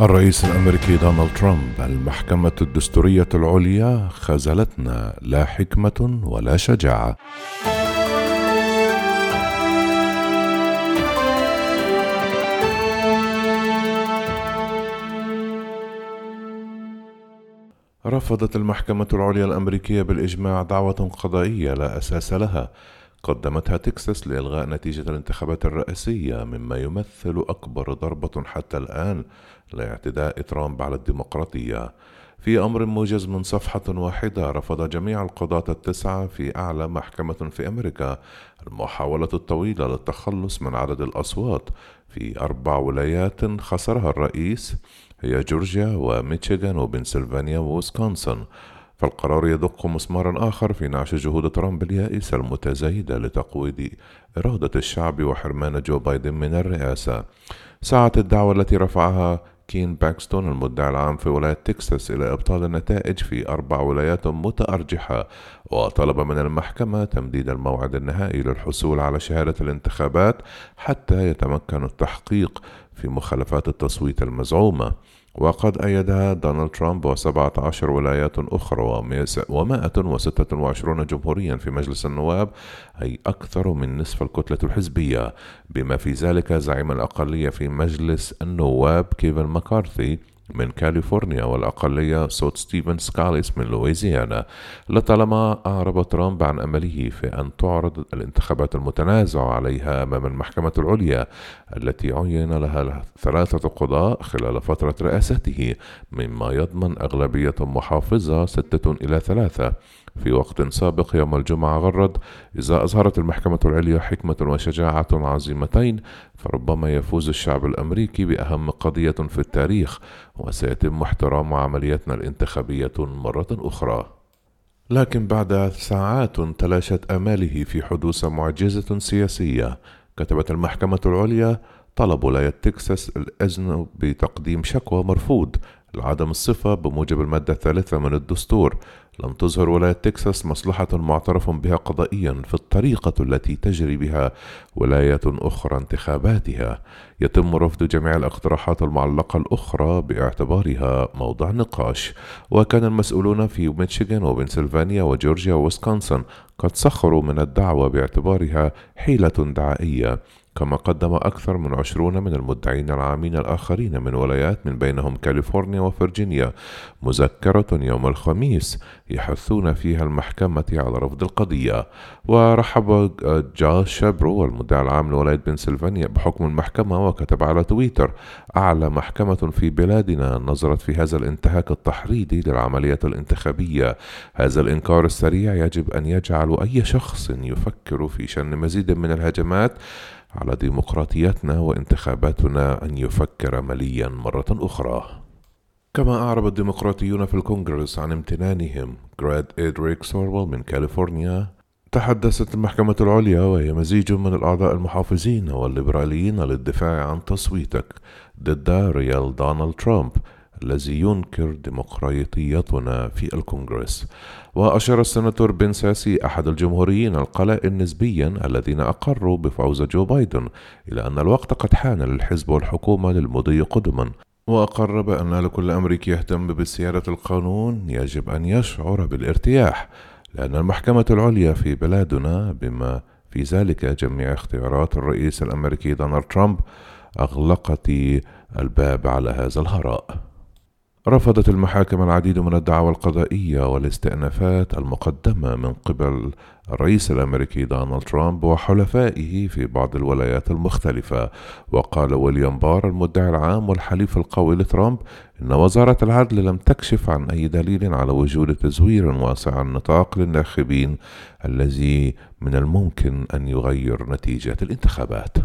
الرئيس الأمريكي دونالد ترامب المحكمة الدستورية العليا خذلتنا لا حكمة ولا شجاعة. رفضت المحكمة العليا الأمريكية بالإجماع دعوة قضائية لا أساس لها. قدمتها تكساس لإلغاء نتيجة الانتخابات الرئاسية مما يمثل أكبر ضربة حتى الآن لاعتداء ترامب على الديمقراطية. في أمر موجز من صفحة واحدة رفض جميع القضاة التسعة في أعلى محكمة في أمريكا المحاولة الطويلة للتخلص من عدد الأصوات. في أربع ولايات خسرها الرئيس هي جورجيا وميشيغان وبنسلفانيا وويسكونسن فالقرار يدق مسمارا آخر في نعش جهود ترامب اليائسة المتزايدة لتقويض إرادة الشعب وحرمان جو بايدن من الرئاسة. سعت الدعوة التي رفعها كين باكستون المدعي العام في ولاية تكساس إلى إبطال النتائج في أربع ولايات متأرجحة وطلب من المحكمة تمديد الموعد النهائي للحصول على شهادة الانتخابات حتى يتمكن التحقيق في مخالفات التصويت المزعومة. وقد أيدها دونالد ترامب وسبعة عشر ولايات أخرى ومائة وستة وعشرون جمهوريا في مجلس النواب أي أكثر من نصف الكتلة الحزبية. بما في ذلك زعيم الأقلية في مجلس النواب كيفن ماكارثي من كاليفورنيا والأقلية سوط ستيفن سكاليس من لويزيانا لطالما أعرب ترامب عن أمله في أن تعرض الانتخابات المتنازع عليها أمام المحكمة العليا التي عين لها ثلاثة قضاة خلال فترة رئاسته مما يضمن أغلبية محافظة ستة إلى ثلاثة. في وقت سابق يوم الجمعة غرد إذا أظهرت المحكمة العليا حكمة وشجاعة عظيمتين فربما يفوز الشعب الأمريكي بأهم قضية في التاريخ. وسيتم احترام عمليتنا الانتخابية مرة أخرى. لكن بعد ساعات تلاشت آماله في حدوث معجزة سياسية كتبت المحكمة العليا طلب ولاية تكساس الإذن بتقديم شكوى مرفوض لعدم الصفة بموجب المادة الثالثة من الدستور. لم تظهر ولاية تكساس مصلحة معترف بها قضائيا في الطريقة التي تجري بها ولايات أخرى انتخاباتها. يتم رفض جميع الاقتراحات المعلقة الأخرى باعتبارها موضع نقاش. وكان المسؤولون في ميشيغان وبنسلفانيا وجورجيا وويسكونسن قد سخروا من الدعوة باعتبارها حيلة دعائية. كما قدم أكثر من عشرون من المدعين العامين الآخرين من ولايات من بينهم كاليفورنيا وفرجينيا مذكرة يوم الخميس يحثون فيها المحكمة على رفض القضية. ورحب جاش شابرو المدعي العام لولاية بنسلفانيا بحكم المحكمة وكتب على تويتر أعلى محكمة في بلادنا نظرت في هذا الانتهاك التحريضي للعملية الانتخابية. هذا الإنكار السريع يجب أن يجعل أي شخص يفكر في شن مزيد من الهجمات على ديمقراطيتنا وانتخاباتنا أن يفكر مليا مرة أخرى. كما أعرب الديمقراطيون في الكونغرس عن امتنانهم غرد إريك سوالويل من كاليفورنيا تحدثت المحكمة العليا وهي مزيج من الأعضاء المحافظين والليبراليين للدفاع عن تصويتك ضد real دونالد ترامب الذي ينكر ديمقراطيتنا في الكونغرس. وأشار السناتور بن ساسي أحد الجمهوريين القلائل نسبيا الذين أقروا بفوز جو بايدن إلى أن الوقت قد حان للحزب والحكومة للمضي قدما. وأقر بأن لكل أمريكي يهتم بسيادة القانون يجب أن يشعر بالارتياح لأن المحكمة العليا في بلادنا بما في ذلك جميع اختيارات الرئيس الأمريكي دونالد ترامب أغلقت الباب على هذا الهراء. رفضت المحاكم العديد من الدعاوى القضائية والاستئنافات المقدمة من قبل الرئيس الأمريكي دونالد ترامب وحلفائه في بعض الولايات المختلفة وقال ويليام بار المدعي العام والحليف القوي لترامب إن وزارة العدل لم تكشف عن أي دليل على وجود تزوير واسع النطاق للناخبين الذي من الممكن أن يغير نتيجة الانتخابات.